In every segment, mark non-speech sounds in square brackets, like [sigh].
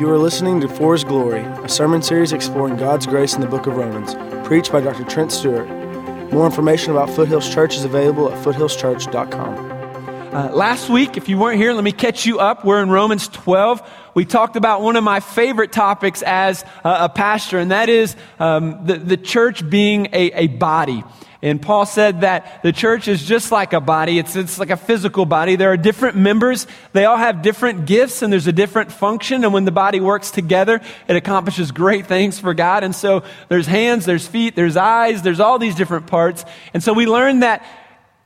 You are listening to For His Glory, a sermon series exploring God's grace in the book of Romans, preached by Dr. Trent Stewart. More information about Foothills Church is available at foothillschurch.com. Uh, last week, if you weren't here, let me catch you up. We're in Romans 12. We talked about one of my favorite topics as a pastor, and that is um, the, the church being a, a body. And Paul said that the church is just like a body. It's, it's like a physical body. There are different members. They all have different gifts and there's a different function. And when the body works together, it accomplishes great things for God. And so there's hands, there's feet, there's eyes, there's all these different parts. And so we learn that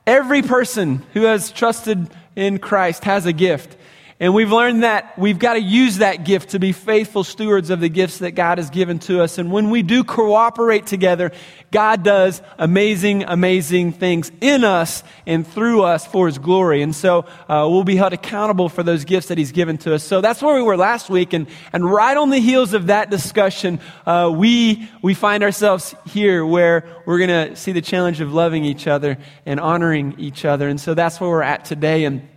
every person who has trusted in Christ has a gift. And we've learned that we've got to use that gift to be faithful stewards of the gifts that God has given to us. And when we do cooperate together, God does amazing, amazing things in us and through us for His glory. And so uh, we'll be held accountable for those gifts that He's given to us. So that's where we were last week. And, and right on the heels of that discussion, uh, we, we find ourselves here where we're going to see the challenge of loving each other and honoring each other. And so that's where we're at today. And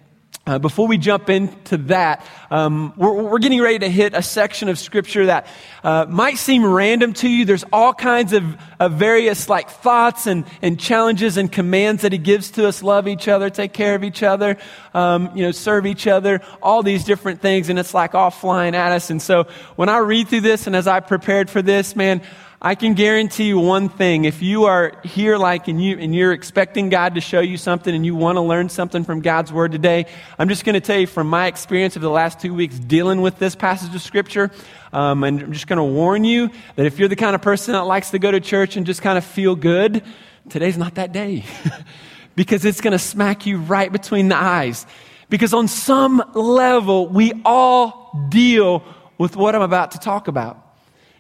uh, before we jump into that, um, we're, we're, getting ready to hit a section of scripture that uh, might seem random to you. There's all kinds of, of, various like thoughts and, and challenges and commands that he gives to us: love each other, take care of each other, um, you know, serve each other, all these different things, and it's like all flying at us. And so, when I read through this, and as I prepared for this, man, I can guarantee you one thing. If you are here like and you and you're expecting God to show you something and you want to learn something from God's word today, I'm just going to tell you from my experience of the last two weeks dealing with this passage of scripture, um, and I'm just going to warn you that if you're the kind of person that likes to go to church and just kind of feel good, today's not that day. [laughs] because it's going to smack you right between the eyes. Because on some level, we all deal with what I'm about to talk about.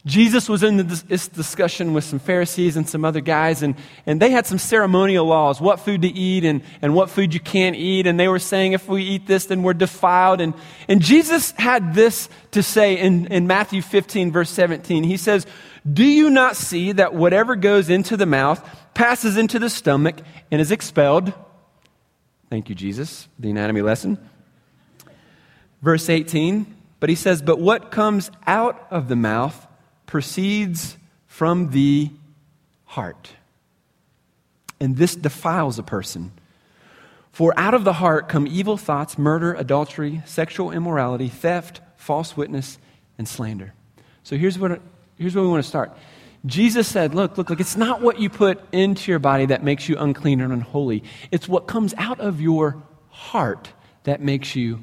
Jesus was in this discussion with some Pharisees and some other guys, and, and they had some ceremonial laws what food to eat and, and what food you can't eat. And they were saying, if we eat this, then we're defiled. And, and Jesus had this to say in, in Matthew 15, verse 17. He says, Do you not see that whatever goes into the mouth passes into the stomach and is expelled? Thank you, Jesus, the anatomy lesson. Verse 18, but he says, But what comes out of the mouth proceeds from the heart. And this defiles a person. For out of the heart come evil thoughts, murder, adultery, sexual immorality, theft, false witness, and slander. So here's what, here's where we want to start. Jesus said, Look, look, look, it's not what you put into your body that makes you unclean and unholy. It's what comes out of your heart that makes you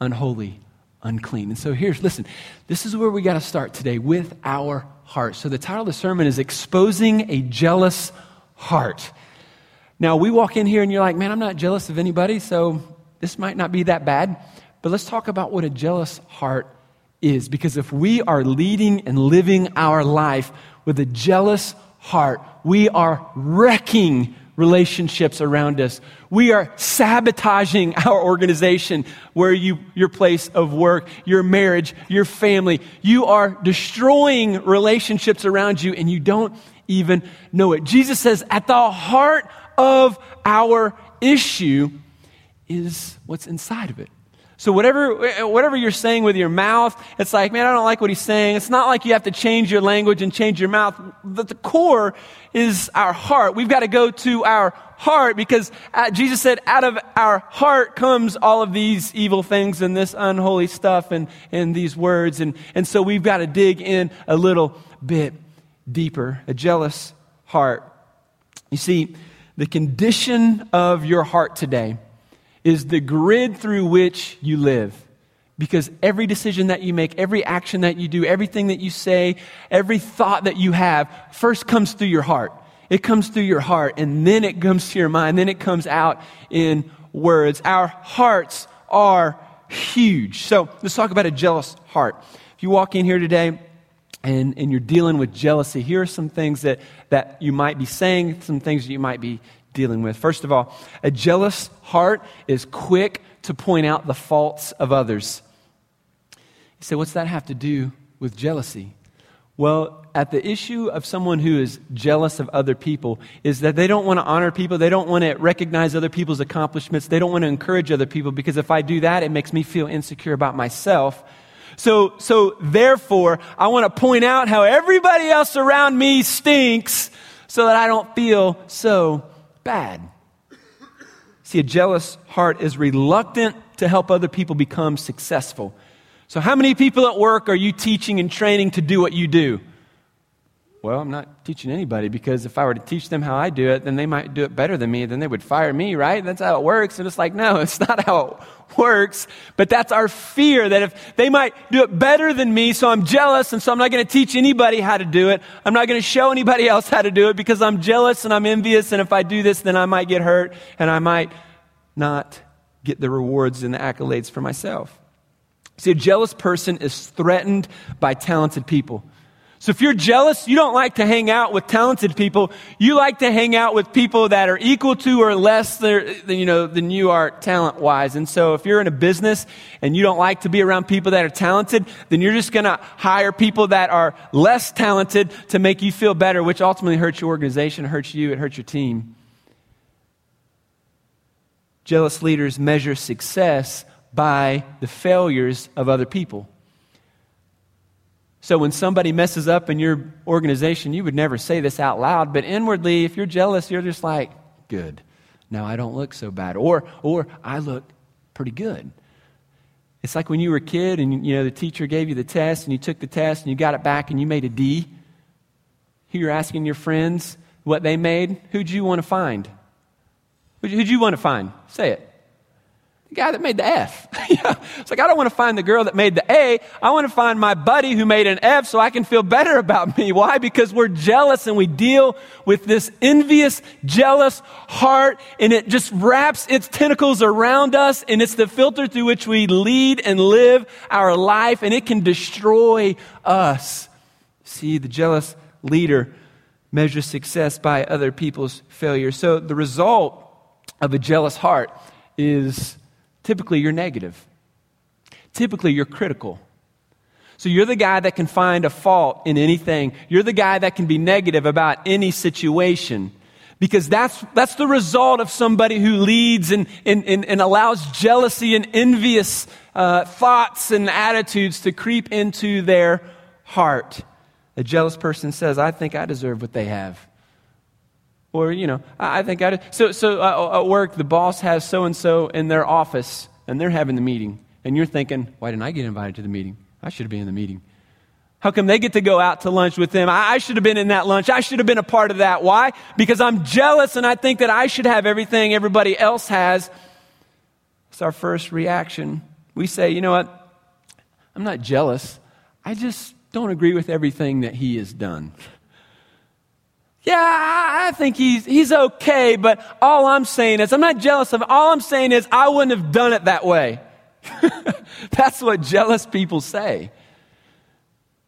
unholy unclean. And so here's, listen, this is where we got to start today with our heart. So the title of the sermon is Exposing a Jealous Heart. Now, we walk in here and you're like, man, I'm not jealous of anybody, so this might not be that bad. But let's talk about what a jealous heart is. Because if we are leading and living our life with a jealous heart, we are wrecking relationships around us. We are sabotaging [laughs] our organization, where you, your place of work, your marriage, your family. You are destroying relationships around you and you don't even know it. Jesus says, at the heart of our issue is what's inside of it. So whatever, whatever you're saying with your mouth, it's like, man, I don't like what he's saying. It's not like you have to change your language and change your mouth. But the core is our heart. We've got to go to our heart because uh, Jesus said, out of our heart comes all of these evil things and this unholy stuff and, and these words. And, and so we've got to dig in a little bit deeper. A jealous heart. You see, the condition of your heart today is the grid through which you live. Because every decision that you make, every action that you do, everything that you say, every thought that you have first comes through your heart. It comes through your heart and then it comes to your mind, then it comes out in words. Our hearts are huge. So let's talk about a jealous heart. If you walk in here today and, and you're dealing with jealousy, here are some things that, that you might be saying, some things that you might be dealing with. First of all, a jealous heart is quick to point out the faults of others. You say, what's that have to do with jealousy? Well, at the issue of someone who is jealous of other people is that they don't want to honor people. They don't want to recognize other people's accomplishments. They don't want to encourage other people because if I do that, it makes me feel insecure about myself. So, so therefore, I want to point out how everybody else around me stinks so that I don't feel so bad. See, a jealous heart is reluctant to help other people become successful. So, how many people at work are you teaching and training to do what you do? Well, I'm not teaching anybody because if I were to teach them how I do it, then they might do it better than me. Then they would fire me, right? That's how it works. And it's like, no, [laughs] it's not how it works. But that's our fear that if they might do it better than me, so I'm jealous, and so I'm not going to teach anybody how to do it. I'm not going to show anybody [laughs] else how to do it because I'm jealous and I'm envious. And if I do this, then I might get hurt and I might not get the rewards and the accolades for myself. See, a jealous person is threatened by talented people. So if you're jealous, you don't like to hang out with talented people. You like to hang out with people that are equal to or less than, you know, than you are talent wise. And so if you're in a business and you don't like to be around people that are talented, then you're just going to hire people that are less talented to make you feel better, which ultimately hurts your organization, hurts you, it hurts your team. Jealous leaders measure success by the failures of other people. So when somebody messes up in your organization, you would never say this out loud, but inwardly, if you're jealous, you're just like, good. Now I don't look so bad. Or, or I look pretty good. It's like when you were a kid and you know the teacher gave you the test and you took the test and you got it back and you made a D. You're asking your friends what they made. Who'd you want to find? Who'd you want to find? Say it. The guy that made the F. [laughs] It's like, I don't want to find the girl that made the A. I want to find my buddy who made an F so I can feel better about me. [laughs] Why? Because we're jealous and we deal with this envious, jealous heart and it just wraps its tentacles around us and it's the filter through which we lead and live our life and it can destroy us. See, the jealous leader measures success by other people's failure. So the result of a jealous heart is typically you're negative. Typically you're critical. So you're the guy that can find a fault in anything. You're the guy that can be negative about any situation. Because that's, that's the result of somebody who leads and, and, and, and allows jealousy and envious uh, thoughts and attitudes to creep into their heart. A jealous person says, I think I deserve what they have. Or, you know, I think I. So, so uh, at work, the boss has so and so in their office, and they're having the meeting. And you're thinking, why didn't I get invited to the meeting? I should have been in the meeting. How come they get to go out to lunch with them? I, I should have been in that lunch. I should have been a part of that. Why? Because I'm jealous and I think that I should have everything everybody else has. It's our first reaction. We say, you know what? I'm not jealous. I just don't agree with everything that he has done. Yeah, I think he's, he's okay, but all I'm saying is, I'm not jealous of him. All I'm saying is, I wouldn't have done it that way. [laughs] That's what jealous people say.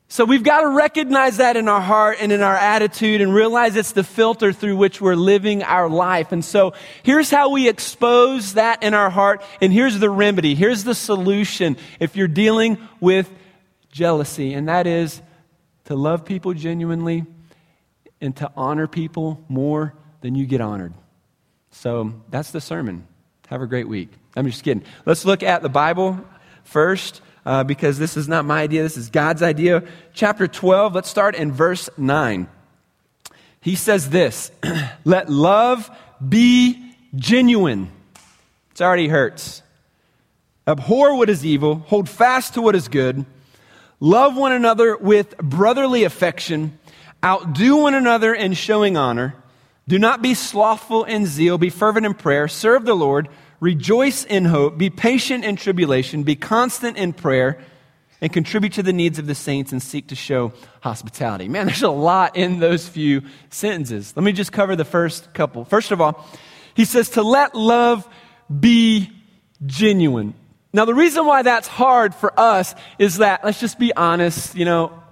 So we've got to recognize that in our heart and in our attitude and realize it's the filter through which we're living our life. And so here's how we expose that in our heart. And here's the remedy. Here's the solution if you're dealing with jealousy. And that is to love people genuinely and to honor people more than you get honored. So that's the sermon. Have a great week. I'm just kidding. Let's look at the Bible first uh, because this is not my idea, this is God's idea. Chapter 12, let's start in verse 9. He says this [clears throat] Let love be genuine. It already hurts. Abhor what is evil, hold fast to what is good, love one another with brotherly affection Outdo one another in showing honor. Do not be slothful in zeal. Be fervent in prayer. Serve the Lord. Rejoice in hope. Be patient in tribulation. Be constant in prayer. And contribute to the needs of the saints and seek to show hospitality. Man, there's a lot in those few sentences. Let me just cover the first couple. First of all, he says to let love be genuine. Now, the reason why that's hard for us is that, let's just be honest, you know,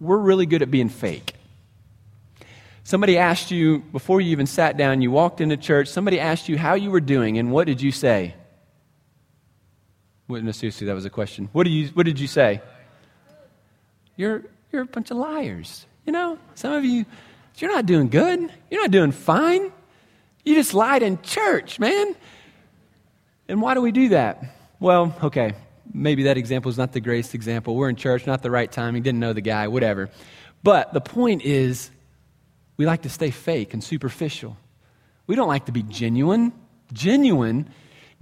we're really good at being fake. Somebody asked you, before you even sat down, you walked into church, somebody asked you how you were doing, and what did you say? Well, no, that was a question. What, do you, what did you say? You're, you're a bunch of liars. You know, some of you, you're not doing good. You're not doing fine. You just lied in church, man. And why do we do that? Well, okay, maybe that example is not the greatest example. We're in church, not the right timing, didn't know the guy, whatever. But the point is, we like to stay fake and superficial. We don't like to be genuine. Genuine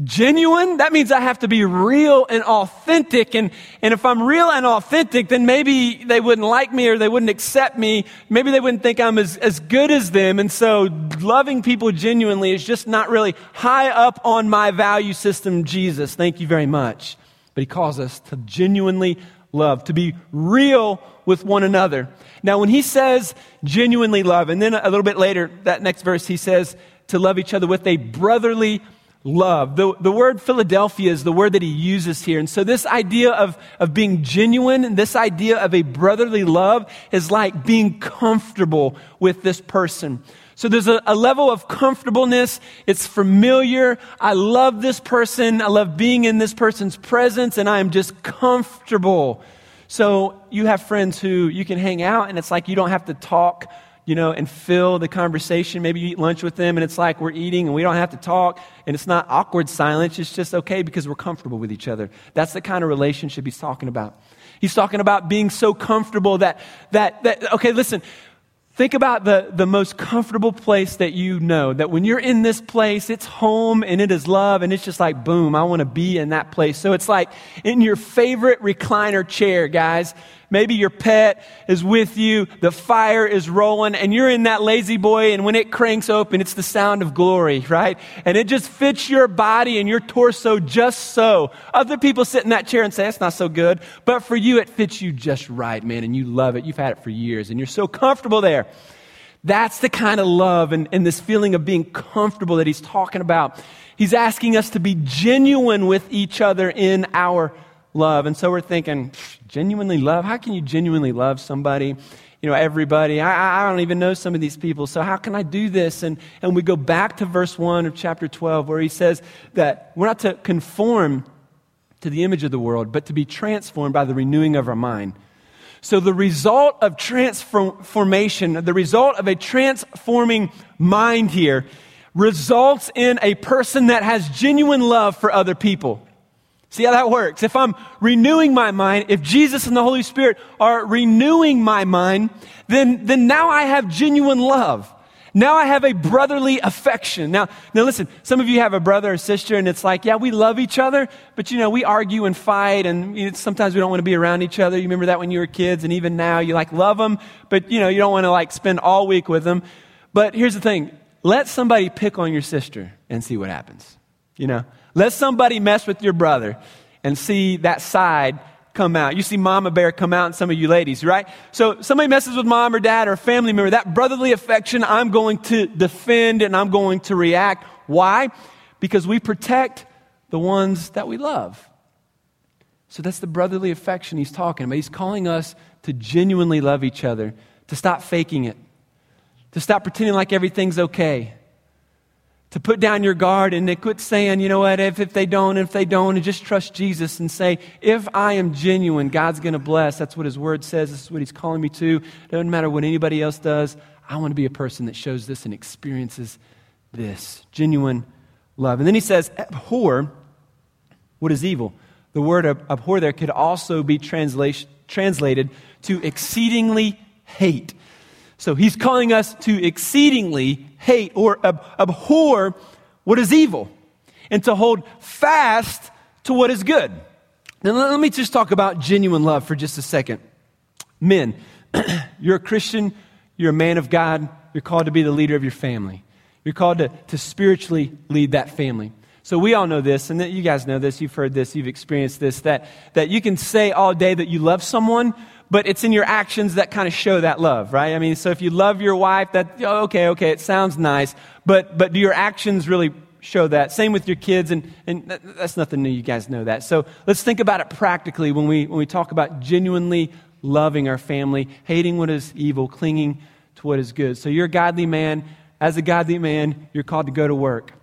genuine, that means I have to be real and authentic. And, and if I'm real and authentic, then maybe they wouldn't like me or they wouldn't accept me. Maybe they wouldn't think I'm as, as good as them. And so loving people genuinely is just not really high up on my value system, Jesus. Thank you very much. But he calls us to genuinely love, to be real with one another. Now, when he says genuinely love, and then a little bit later, that next verse, he says to love each other with a brotherly love. The, the word Philadelphia is the word that he uses here. And so this idea of, of being genuine and this idea of a brotherly love is like being comfortable with this person. So there's a, a, level of comfortableness. It's familiar. I love this person. I love being in this person's presence and I am just comfortable. So you have friends who you can hang out and it's like you don't have to talk you know, and fill the conversation. Maybe you eat lunch with them and it's like we're eating and we don't have to talk and it's not awkward silence. It's just okay because we're comfortable with each other. That's the kind of relationship he's talking about. He's talking about being so comfortable that, that, that okay, listen, Think about the, the most comfortable place that you know. That when you're in this place, it's home and it is love, and it's just like, boom, I want to be in that place. So it's like in your favorite recliner chair, guys. Maybe your pet is with you, the fire is rolling, and you're in that La-Z-Boy, and when it cranks open, it's the sound of glory, right? And it just fits your body and your torso just so. Other people sit in that chair and say, that's not so good. But for you, it fits you just right, man, and you love it. You've had it for years, and you're so comfortable there. That's the kind of love and, and this feeling of being comfortable that he's talking about. He's asking us to be genuine with each other in our love. And so we're thinking, genuinely love? How can you genuinely love somebody? You know, everybody. I, I don't even know some of these people. So how can I do this? And, and we go back to verse 1 of chapter 12 where he says that we're not to conform to the image of the world, but to be transformed by the renewing of our mind. So the result of transformation, the result of a transforming mind here, results in a person that has genuine love for other people. See how that works? If I'm renewing my mind, if Jesus and the Holy Spirit are renewing my mind, then, then now I have genuine love. Now I have a brotherly affection. Now, now listen, some of you have a brother or sister and it's like, yeah, we love each other, but you know, we argue and fight and sometimes we don't want to be around each other. You remember that when you were kids and even now you like love them, but you know, you don't want to like spend all week with them. But here's the thing. Let somebody pick on your sister and see what happens. You know, let somebody mess with your brother and see that side come out. You see mama bear come out in some of you ladies, right? So somebody messes with mom or dad or a family member, that brotherly affection, I'm going to defend and I'm going to react. Why? Because we protect the ones that we love. So that's the brotherly affection he's talking about. He's calling us to genuinely love each other, to stop faking it, to stop pretending like everything's okay to put down your guard and to quit saying, you know what, if, if they don't, if they don't, and just trust Jesus and say, if I am genuine, God's going to bless. That's what His Word says. This is what He's calling me to. It doesn't matter what anybody else does. I want to be a person that shows this and experiences this genuine love. And then He says, abhor what is evil. The word abhor there could also be translated to exceedingly hate. So he's calling us to exceedingly hate or ab- abhor what is evil and to hold fast to what is good. Now, let me just talk about genuine love for just a second. Men, [clears throat] you're a Christian, you're a man of God, you're called to be the leader of your family. You're called to, to spiritually lead that family. So we all know this, and you guys know this, you've heard this, you've experienced this, that, that you can say all day that you love someone, but it's in your actions that kind of show that love, right? I mean, so if you love your wife, that, oh, okay, okay, it sounds nice, but, but do your actions really show that? Same with your kids, and, and that's nothing new, you guys know that. So let's think about it practically when we, when we talk about genuinely loving our family, hating what is evil, clinging to what is good. So you're a godly man. As a godly man, you're called to go to work.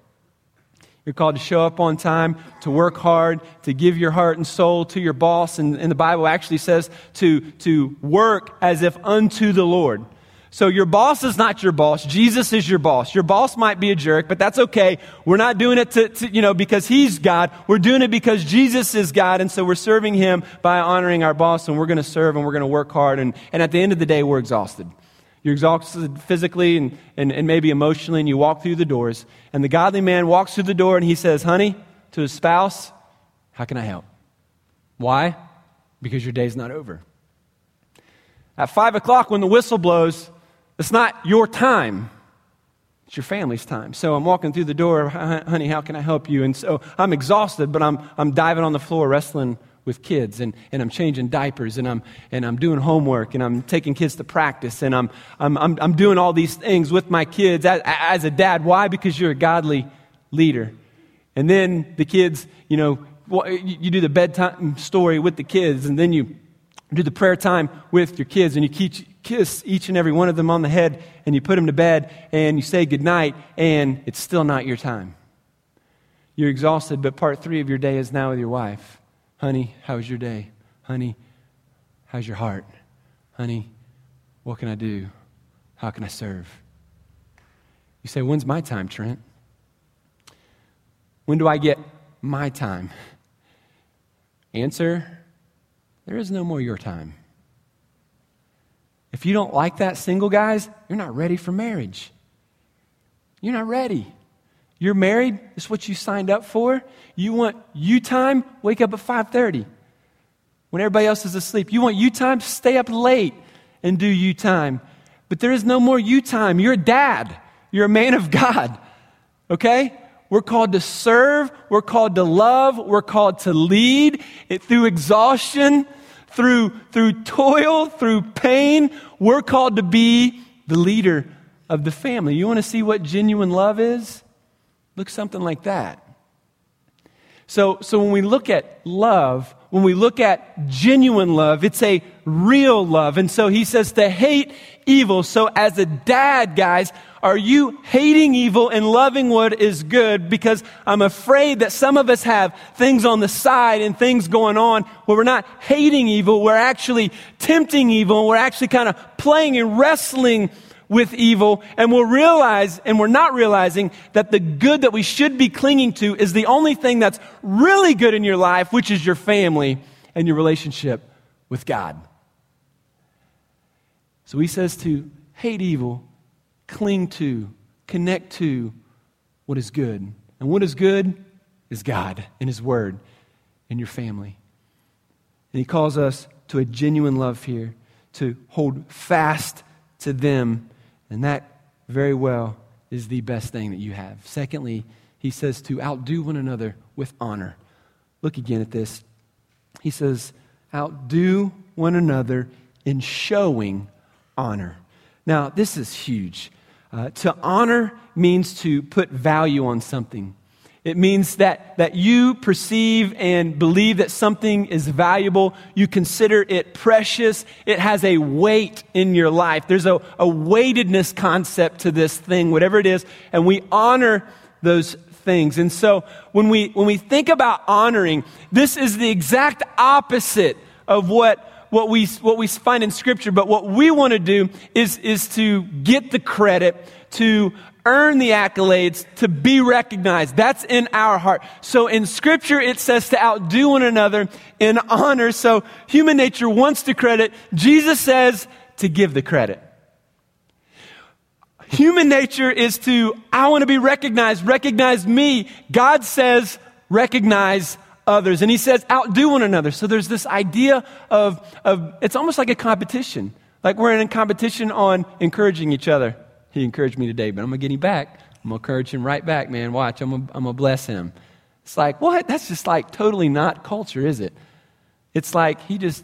You're called to show up on time, to work hard, to give your heart and soul to your boss. And, and the Bible actually says to, to work as if unto the Lord. So your boss is not your boss. Jesus is your boss. Your boss might be a jerk, but that's okay. We're not doing it to, to, you know, because he's God. We're doing it because Jesus is God. And so we're serving him by honoring our boss and we're going to serve and we're going to work hard. And, and at the end of the day, we're exhausted. You're exhausted physically and, and, and maybe emotionally, and you walk through the doors. And the godly man walks through the door and he says, Honey, to his spouse, how can I help? Why? Because your day's not over. At five o'clock, when the whistle blows, it's not your time, it's your family's time. So I'm walking through the door, honey, how can I help you? And so I'm exhausted, but I'm, I'm diving on the floor wrestling with kids and, and I'm changing diapers and I'm, and I'm doing homework and I'm taking kids to practice and I'm, I'm, I'm, I'm doing all these things with my kids as, as a dad. Why? Because you're a godly leader. And then the kids, you know, you do the bedtime story with the kids and then you do the prayer time with your kids and you kiss each and every one of them on the head and you put them to bed and you say goodnight and it's still not your time. You're exhausted, but part three of your day is now with your wife. Honey, how's your day? Honey, how's your heart? Honey, what can I do? How can I serve? You say, When's my time, Trent? When do I get my time? Answer there is no more your time. If you don't like that, single guys, you're not ready for marriage. You're not ready. You're married, it's what you signed up for. You want you time, wake up at 5:30 when everybody else is asleep. You want you time, stay up late and do you time. But there is no more you time. You're a dad. You're a man of God. Okay? We're called to serve. We're called to love. We're called to lead it through exhaustion, through, through toil, through pain. We're called to be the leader of the family. You want to see what genuine love is? Look something like that. So, so when we look at love, when we look at genuine love, it's a real love. And so he says to hate evil. So as a dad, guys, are you hating evil and loving what is good? Because I'm afraid that some of us have things on the side and things going on where we're not hating evil, we're actually tempting evil, and we're actually kind of playing and wrestling with evil, and we'll realize, and we're not realizing, that the good that we should be clinging to is the only thing that's really good in your life, which is your family and your relationship with God. So he says to hate evil, cling to, connect to what is good. And what is good is God and His Word and your family. And He calls us to a genuine love here, to hold fast to them and that very well is the best thing that you have. Secondly, he says to outdo one another with honor. Look again at this. He says, outdo one another in showing honor. Now, this is huge. Uh, to honor means to put value on something. It means that, that you perceive and believe that something is valuable. You consider it precious. It has a weight in your life. There's a, a weightedness concept to this thing, whatever it is, and we honor those things. And so when we, when we think about honoring, this is the exact opposite of what what we, what we find in Scripture, but what we want to do is, is to get the credit, to earn the accolades, to be recognized. That's in our heart. So in scripture, it says to outdo one another in honor. So human nature wants to credit. Jesus says to give the credit. Human nature is to, I want to be recognized, recognize me. God says, recognize others. And he says, outdo one another. So there's this idea of, of it's almost like a competition. Like we're in a competition on encouraging each other. He encouraged me today, but I'm going to get him back. I'm going to encourage him right back, man. Watch, I'm going I'm to bless him. It's like, what? That's just like totally not culture, is it? It's like he just,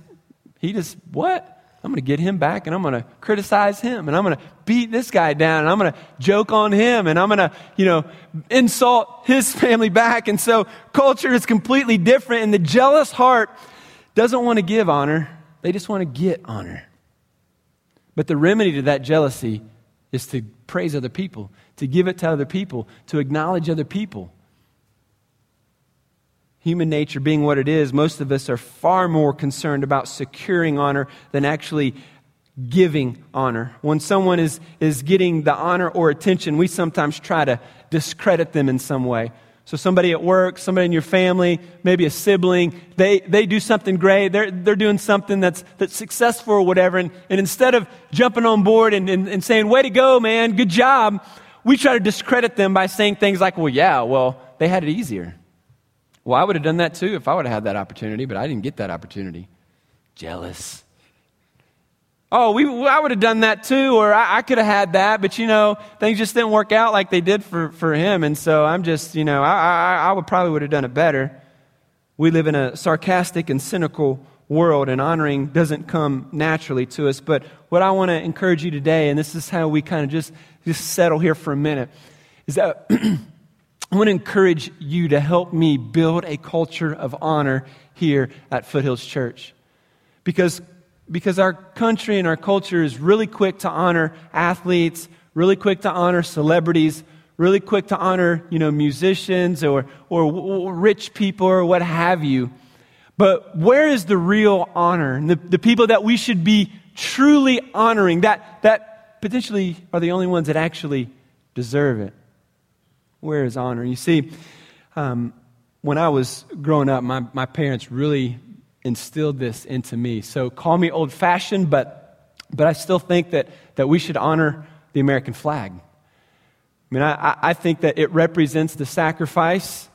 he just, what? I'm going to get him back and I'm going to criticize him and I'm going to beat this guy down and I'm going to joke on him and I'm going to, you know, insult his [laughs] family back. And so culture is completely different and the jealous heart doesn't want to give honor. They just want to get honor. But the remedy to that jealousy is to praise other people, to give it to other people, to acknowledge other people. Human nature being what it is, most of us are far more concerned about securing honor than actually giving honor. When someone is, is getting the honor or attention, we sometimes try to discredit them in some way. So, somebody at work, somebody in your family, maybe a sibling, they, they do something great. They're, they're doing something that's, that's successful or whatever. And, and instead of jumping on board and, and, and saying, Way to go, man, good job, we try to discredit them by saying things like, Well, yeah, well, they had it easier. Well, I would have done that too if I would have had that opportunity, but I didn't get that opportunity. Jealous. Oh, we, I would have done that too, or I, I could have had that, but you know, things just didn't work out like they did for, for him. And so I'm just, you know, I, I, I would probably would have done it better. We live in a sarcastic and cynical world, and honoring doesn't come naturally to us. But what I want to encourage you today, and this is how we kind of just, just settle here for a minute, is that [clears throat] I want to encourage you to help me build a culture of honor here at Foothills Church. Because because our country and our culture is really quick to honor athletes, really quick to honor celebrities, really quick to honor, you know, musicians or, or rich people or what have you. But where is the real honor? And the, the people that we should be truly honoring, that, that potentially are the only ones that actually deserve it. Where is honor? You see, um, when I was growing up, my, my parents really instilled this into me. So call me old fashioned, but, but I still think that, that we should honor the American flag. I mean, I, I think that it represents the sacrifice,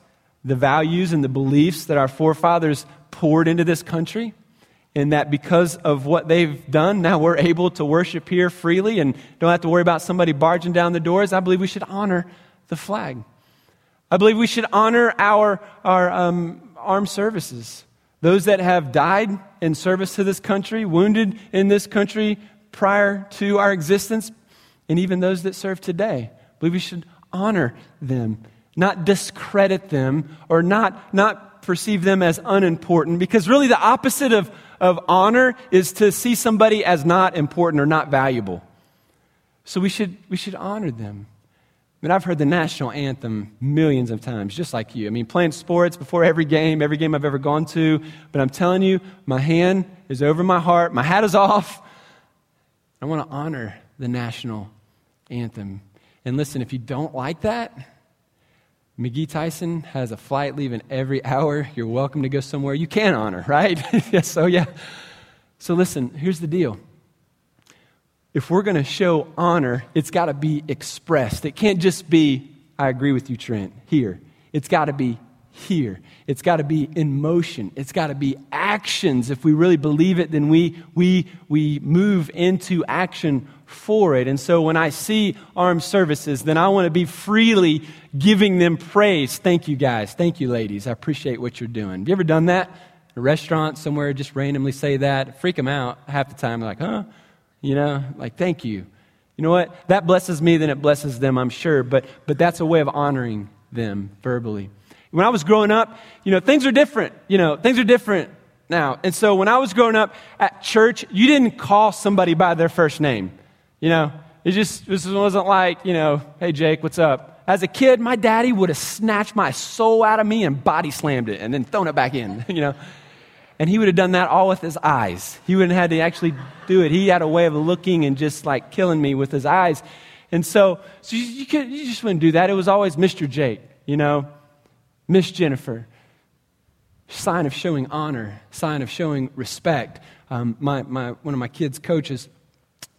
the values, and the beliefs that our forefathers poured into this country. And that because of what they've done, now we're able to worship here freely and don't have to worry about somebody barging down the doors. I believe we should honor the flag. I believe we should honor our, our um, armed services. Those that have died in service to this country, wounded in this country prior to our existence, and even those that serve today. I believe we should honor them, not discredit them, or not, not perceive them as unimportant, because really the opposite of, of honor is to see somebody as not important or not valuable. So we should, we should honor them. I mean, I've heard the national anthem millions of times, just like you. I mean, playing sports before every game, every game I've ever gone to. But I'm telling you, my hand is over my heart, my hat is off. I want to honor the national anthem. And listen, if you don't like that, McGhee Tyson has a flight leaving every hour. You're welcome to go somewhere you can honor, [laughs] right? [laughs] so, oh, yeah. So, listen, here's the deal if we're going to show honor, it's got to be expressed. It can't just be, I agree with you, Trent, here. It's got to be here. It's got to be in motion. It's got to be actions. If we really believe it, then we, we, we move into action for it. And so when I see armed services, then I want to be freely giving them praise. Thank you, guys. Thank you, ladies. I appreciate what you're doing. Have you ever done that? A restaurant somewhere, just randomly say that, freak them out half the time. Like, huh? You know, like, thank you. You know what? That blesses me, then it blesses them, I'm sure. But, but that's a way of honoring them verbally. When I was growing up, you know, things are different. You know, things are different now. And so when I was growing up at church, you didn't call somebody by their first name. You know, it just this wasn't like, you know, hey, Jake, what's up? As a kid, my daddy would have snatched my soul out of me and body slammed it and then thrown it back in, [laughs] you know. And he would have done that all with his eyes. He wouldn't have had to actually do it. He had a way of looking and just like killing me with his eyes. And so, so you, you, could, you just wouldn't do that. It was always Mr. Jake, you know, Miss Jennifer. Sign of showing honor, sign of showing respect. Um, my, my, one of my kids' coaches,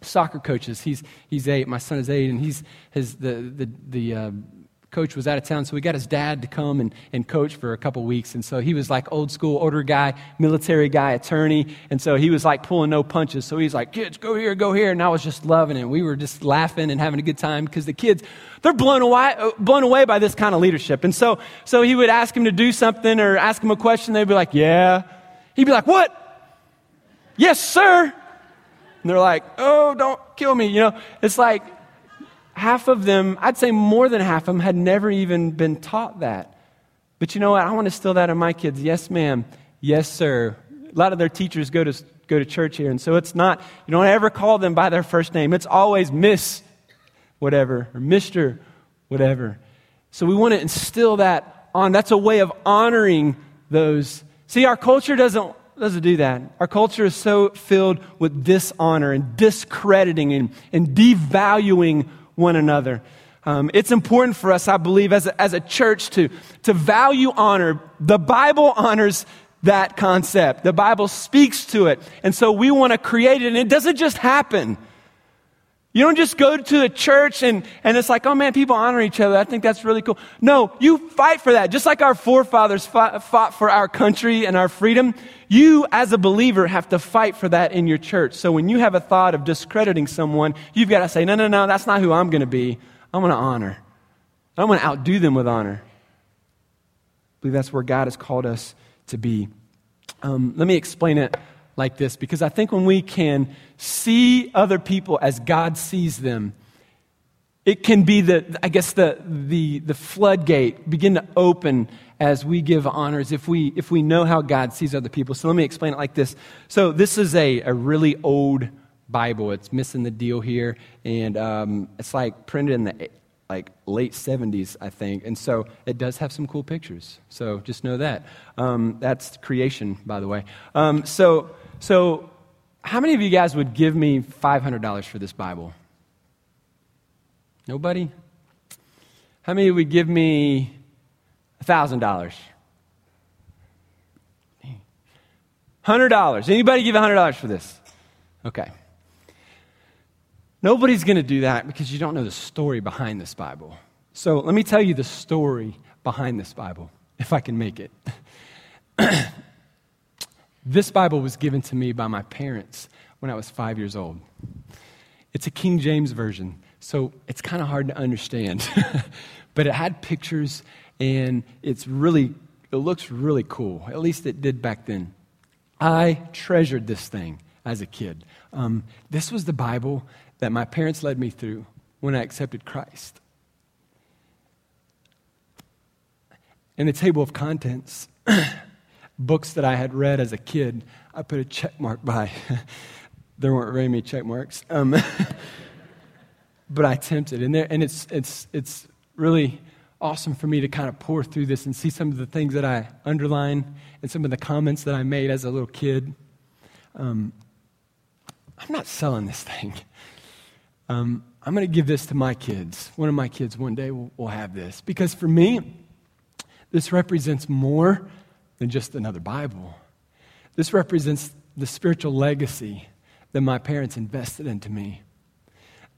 soccer coaches, he's, he's eight, my son is eight, and he's, his, the, the, the uh, coach was out of town, so we got his dad to come and, and coach for a couple weeks. And so he was like old school, older guy, military guy, attorney. And so he was like pulling no punches. So he's like, kids, go here, go here. And I was just loving it. We were just laughing and having a good time because the kids, they're blown away, blown away by this kind of leadership. And so, so he would ask him to do something or ask him a question. They'd be like, yeah. He'd be like, what? Yes, sir. And they're like, oh, don't kill me. You know, it's like, half of them, I'd say more than half of them, had never even been taught that. But you know what? I want to instill that in my kids. Yes, ma'am. Yes, sir. A lot of their teachers go to, go to church here. And so it's not, you don't ever call them by their first name. It's always Miss whatever or Mr. whatever. So we want to instill that on. That's a way of honoring those. See, our culture doesn't doesn't do that. Our culture is so filled with dishonor and discrediting and, and devaluing one another. Um, it's important for us, I believe, as a, as a church to, to value honor. The Bible honors that concept, the Bible speaks to it. And so we want to create it, and it doesn't just happen. You don't just go to a church and, and it's like, oh man, people honor each other. I think that's really cool. No, you fight for that. Just like our forefathers fought, fought, for our country and our freedom, you as a believer have to fight for that in your church. So when you have a thought of discrediting someone, you've got to say, no, no, no, that's not who I'm going to be. I'm going to honor. I'm going to outdo them with honor. I believe that's where God has called us to be. Um, let me explain it like this because I think when we can see other people as God sees them, it can be the, I guess, the, the, the floodgate begin to open as we give honors if we, if we know how God sees other people. So let me explain it like this. So this is a, a really old Bible. It's missing the deal here, and um, it's like printed in the like late 70s, I think. And so it does have some cool pictures. So just know that. Um, that's creation, by the way. Um, so so, how many of you guys would give me $500 for this Bible? Nobody? How many would give me $1,000? $100. Anybody give $100 for this? Okay. Nobody's going to do that because you don't know the story behind this Bible. So let me tell you the story behind this Bible, if I can make it. [clears throat] This Bible was given to me by my parents when I was five years old. It's a King James version, so it's kind of hard to understand. [laughs] but it had pictures, and it's really, it looks really cool. At least it did back then. I treasured this thing as a kid. Um, this was the Bible that my parents led me through when I accepted Christ. In the table of contents, [clears throat] books that I had read as a kid, I put a check mark by. [laughs] there weren't very many check marks. Um, [laughs] but I attempted. And, there, and it's, it's, it's really awesome for me to kind of pour through this and see some of the things that I underline and some of the comments that I made as a little kid. Um, I'm not selling this thing. Um, I'm going to give this to my kids. One of my kids one day will, will have this. Because for me, this represents more than just another Bible. This represents the spiritual legacy that my parents invested into me.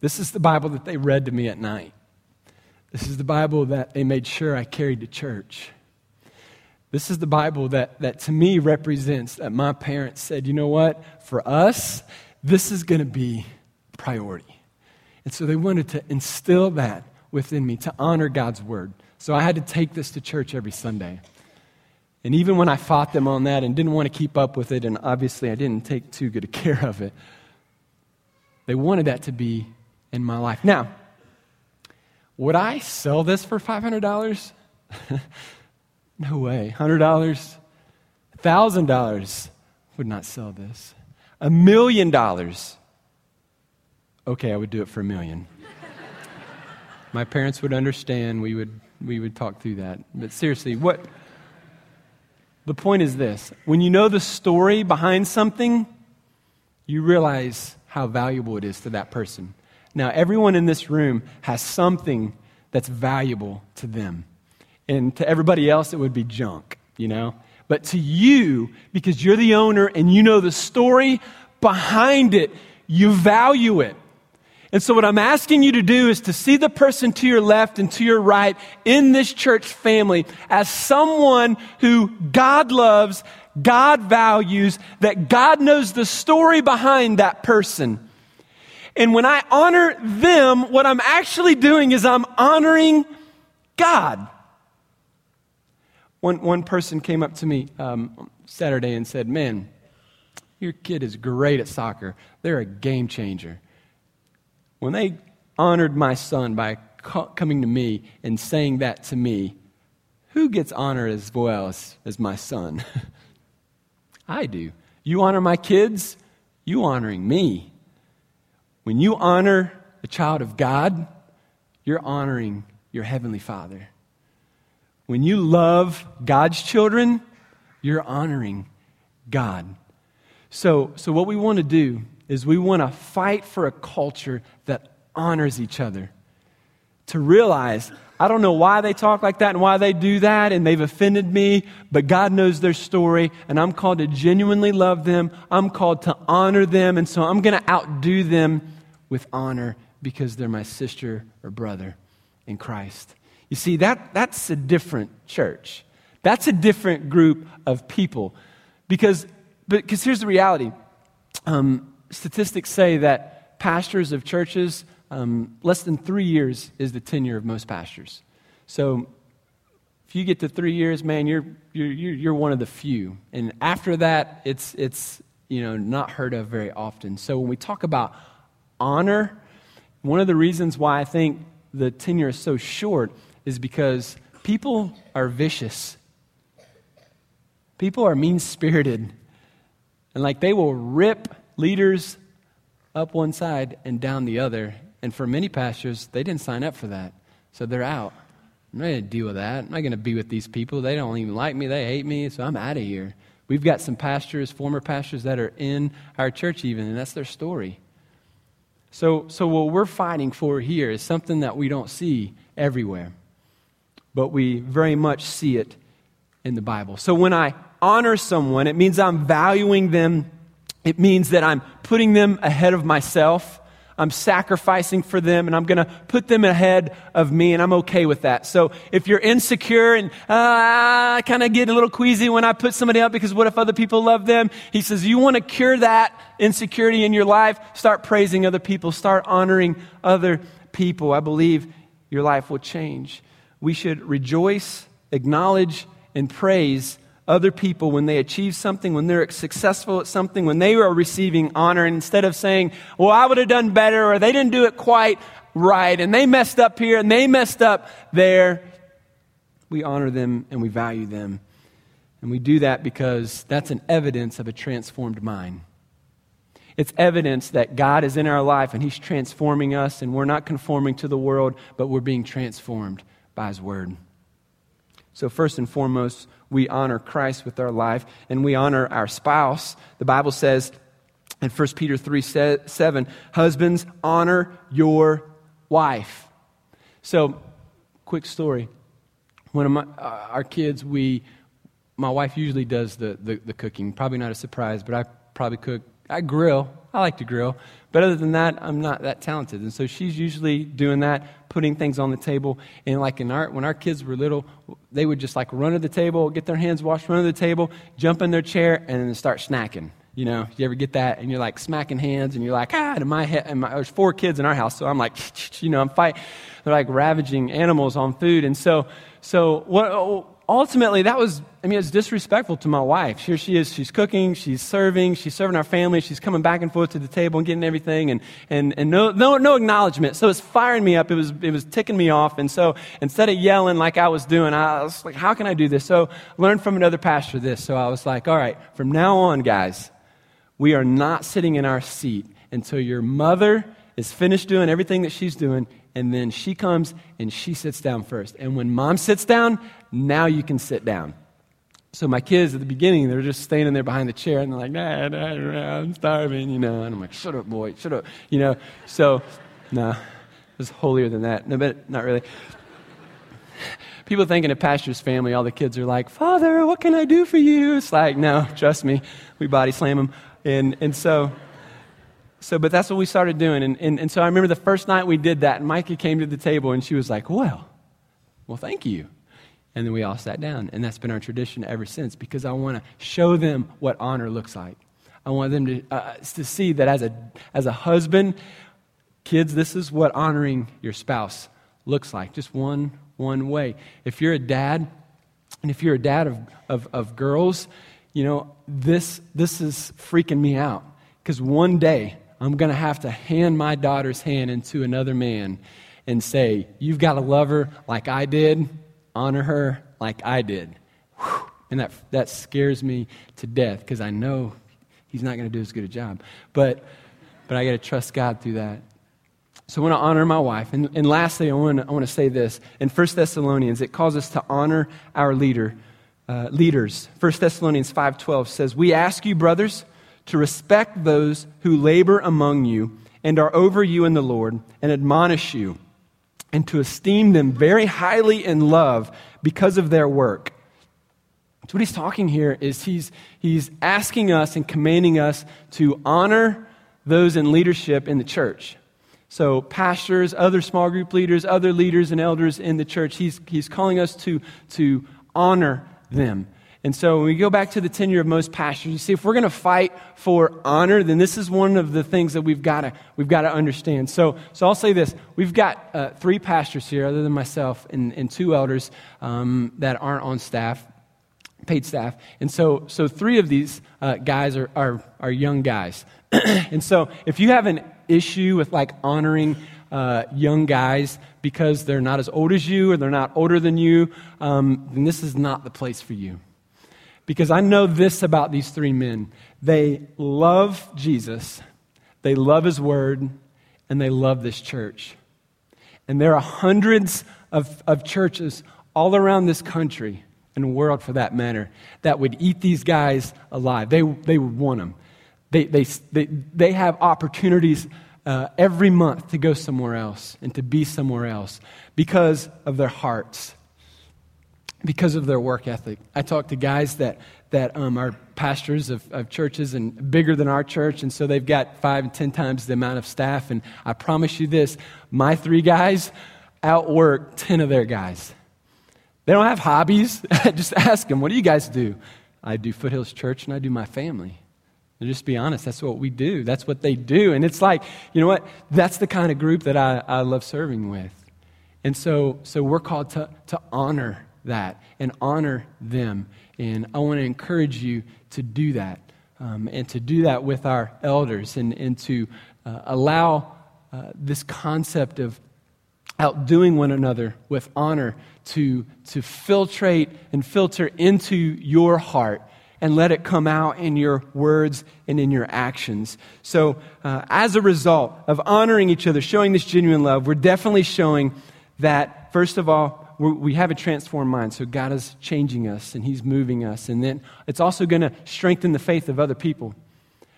This is the Bible that they read to me at night. This is the Bible that they made sure I carried to church. This is the Bible that, that to me represents that my parents said, you know what? For us, this is going to be priority. And so they wanted to instill that within me to honor God's word. So I had to take this to church every Sunday. And even when I fought them on that and didn't want to keep up with it, and obviously I didn't take too good a care of it, they wanted that to be in my life. Now, would I sell this for $500? [laughs] no way. $100? $1,000 would not sell this. A million dollars. Okay, I would do it for a million. [laughs] My parents would understand. We would, we would talk through that. But seriously, what, the point is this when you know the story behind something, you realize how valuable it is to that person. Now, everyone in this room has something that's valuable to them. And to everybody else, it would be junk, you know? But to you, because you're the owner and you know the story behind it, you value it. And so, what I'm asking you to do is to see the person to your left and to your right in this church family as someone who God loves, God values, that God knows the story behind that person. And when I honor them, what I'm actually doing is I'm honoring God. One, one person came up to me um, Saturday and said, Man, your kid is great at soccer. They're a game changer. When they honored my son by coming to me and saying that to me, who gets honor as well as, as my son? [laughs] I do. You honor my kids, you honoring me. When you honor a child of God, you're honoring your heavenly Father. When you love God's children, you're honoring God. So, so what we want to do is we want to fight for a culture that honors each other. To realize, I don't know why they talk like that and why they do that, and they've offended me, but God knows their story, and I'm called to genuinely love them. I'm called to honor them, and so I'm going to outdo them with honor because they're my sister or brother in Christ. You see, that, that's a different church. That's a different group of people. Because, because here's the reality um, statistics say that pastors of churches, um, less than three years is the tenure of most pastors. So if you get to three years, man, you're, you're, you're one of the few. And after that, it's, it's you know, not heard of very often. So when we talk about honor, one of the reasons why I think the tenure is so short is because people are vicious. People are mean spirited. And like they will rip leaders up one side and down the other. And for many pastors, they didn't sign up for that. So they're out. I'm not going to deal with that. I'm not going to be with these people. They don't even like me. They hate me. So I'm out of here. We've got some pastors, former pastors, that are in our church even, and that's their story. So, so what we're fighting for here is something that we don't see everywhere, but we very much see it in the Bible. So when I honor someone, it means I'm valuing them. It means that I'm putting them ahead of myself. I'm sacrificing for them and I'm going to put them ahead of me, and I'm okay with that. So if you're insecure and uh, I kind of get a little queasy when I put somebody up because what if other people love them? He says, You want to cure that insecurity in your life? Start praising other people, start honoring other people. I believe your life will change. We should rejoice, acknowledge, and praise other people when they achieve something, when they're successful at something, when they are receiving honor, and instead of saying, well, I would have done better, or they didn't do it quite right, and they messed up here, and they messed up there, we honor them and we value them. And we do that because that's an evidence of a transformed mind. It's evidence that God is in our life and He's transforming us, and we're not conforming to the world, but we're being transformed by His Word. So, first and foremost, we honor Christ with our life and we honor our spouse. The Bible says in 1 Peter 3 7, husbands, honor your wife. So, quick story. One of my, uh, our kids, we, my wife usually does the, the, the cooking. Probably not a surprise, but I probably cook. I grill. I like to grill. But other than that, I'm not that talented. And so she's usually doing that, putting things on the table. And like in our, when our kids were little, they would just like run to the table, get their hands washed, run to the table, jump in their chair, and then start snacking. You know, you ever get that? And you're like smacking hands, and you're like, ah, in my head, and my, there's four kids in our house, so I'm like, [laughs] you know, I'm fighting. They're like ravaging animals on food. And so, so what, ultimately, that was, I mean, it's disrespectful to my wife. Here she is, she's cooking, she's serving, she's serving our family, she's coming back and forth to the table and getting everything, and, and, and no, no, no acknowledgement. So it's firing me up, it was, it was ticking me off. And so instead of yelling like I was doing, I was like, how can I do this? So learned from another pastor this. So I was like, all right, from now on, guys, we are not sitting in our seat until your mother is finished doing everything that she's doing and then she comes and she sits down first. And when mom sits down, now you can sit down. So my kids at the beginning, they're just standing there behind the chair and they're like, nah, nah, I'm starving, you know. And I'm like, shut up, boy, shut up, you know. So, no, nah, it was holier than that. No, but not really. People think in a pastor's family, all the kids are like, Father, what can I do for you? It's like, no, trust me, we body slam them. And, and so, so, but that's what we started doing. And, and, and so I remember the first night we did that, and Micah came to the table and she was like, Well, well, thank you. And then we all sat down. And that's been our tradition ever since because I want to show them what honor looks like. I want them to, uh, to see that as a, as a husband, kids, this is what honoring your spouse looks like. Just one, one way. If you're a dad, and if you're a dad of, of, of girls, you know, this, this is freaking me out. Because one day, I'm going to have to hand my daughter's hand into another man and say, You've got to love her like I did, honor her like I did. Whew. And that, that scares me to death because I know he's not going to do as good a job. But, but I got to trust God through that. So I want to honor my wife. And, and lastly, I want, to, I want to say this. In 1 Thessalonians, it calls us to honor our leader uh, leaders. 1 Thessalonians 5:12 says, "We ask you, brothers, to respect those who labor among you and are over you in the Lord and admonish you, and to esteem them very highly in love because of their work." So what he's talking here is he's, he's asking us and commanding us to honor those in leadership in the church. So, pastors, other small group leaders, other leaders and elders in the church, he's, he's calling us to, to honor them. And so, when we go back to the tenure of most pastors, you see, if we're going to fight for honor, then this is one of the things that we've got to, we've got to understand. So, so, I'll say this we've got uh, three pastors here, other than myself, and, and two elders um, that aren't on staff paid staff. And so, so three of these uh, guys are, are, are young guys. [clears throat] and so if you have an issue with like honoring uh, young guys because they're not as old as you or they're not older than you, um, then this is not the place for you. Because I know this about these three men they love Jesus, they love his word, and they love this church. And there are hundreds of, of churches all around this country and world for that matter that would eat these guys alive. They, they would want them. They, they, they, they have opportunities uh, every month to go somewhere else and to be somewhere else because of their hearts, because of their work ethic. I talk to guys that, that um, are pastors of, of churches and bigger than our church, and so they've got five and ten times the amount of staff. And I promise you this my three guys outwork 10 of their guys. They don't have hobbies. [laughs] just ask them, what do you guys do? I do Foothills Church and I do my family. And just be honest, that's what we do. That's what they do. And it's like, you know what? That's the kind of group that I, I love serving with. And so, so we're called to, to honor that and honor them. And I want to encourage you to do that um, and to do that with our elders and, and to uh, allow uh, this concept of outdoing one another with honor to, to filtrate and filter into your heart and let it come out in your words and in your actions. So, uh, as a result of honoring each other, showing this genuine love, we're definitely showing that, first of all, we have a transformed mind. So, God is changing us and He's moving us. And then it's also going to strengthen the faith of other people.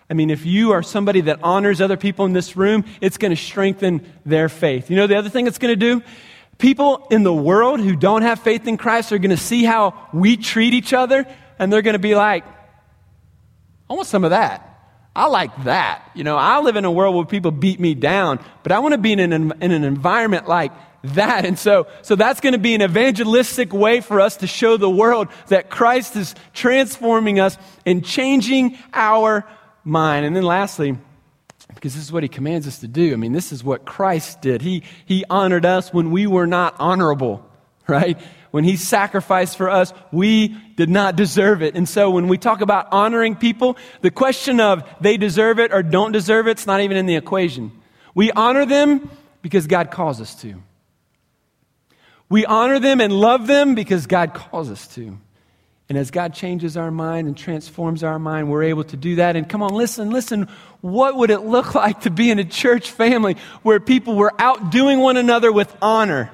I mean, if you are somebody that honors other people in this room, it's going to strengthen their faith. You know, the other thing it's going to do? People in the world who don't have faith in Christ are going to see how we treat each other, and they're going to be like, I want some of that. I like that. You know, I live in a world where people beat me down, but I want to be in an, in an environment like that. And so, so that's going to be an evangelistic way for us to show the world that Christ is transforming us and changing our mind. And then lastly, because this is what he commands us to do. I mean, this is what Christ did. He, he honored us when we were not honorable, [laughs] right? When he sacrificed for us, we did not deserve it. And so when we talk about honoring people, the question of they deserve it or don't deserve it, it's not even in the equation. We honor them because God calls us to. We honor them and love them because God calls us to. And as God changes our mind and transforms our mind, we're able to do that. And come on, listen, listen. What would it look [laughs] like to be in a church family where people were outdoing one another with honor?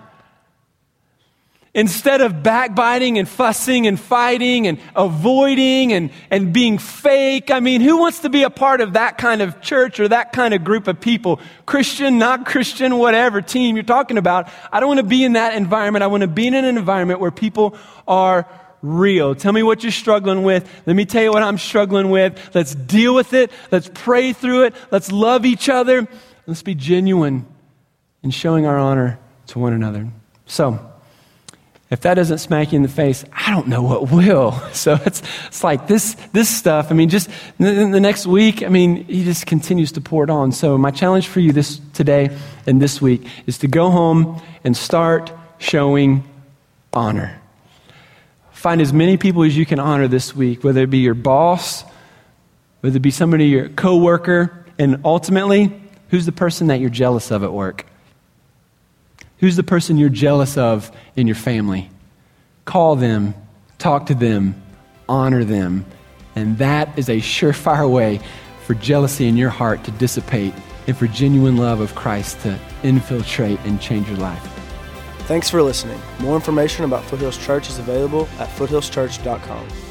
Instead of backbiting and fussing and fighting and avoiding and, and being fake, I mean, who wants to be a part of that kind of church or that kind of group of people? Christian, not Christian, whatever team you're talking about. I don't want to be in that environment. I want to be in an environment where people are real. Tell me what you're struggling with. Let me tell you what I'm struggling with. Let's deal with it. Let's pray through it. Let's love each other. Let's be genuine in showing our honor to one another. So, if that doesn't smack you in the face, I don't know what will. [laughs] So it's, it's like this, this stuff. I mean, just the, the next week, I mean, he just continues to pour it on. So my challenge for you this today and this week is to go home and start showing honor. Find as many people as you can honor this week, whether it be your boss, whether it be somebody, your coworker, and ultimately, who's the person that you're jealous of at work? Who's the person you're jealous of in your family? Call them, talk to them, honor them. And that is a surefire way for jealousy in your heart to dissipate and for genuine love of Christ to infiltrate and change your life. Thanks for listening. More information about Foothills Church is available at foothillschurch.com.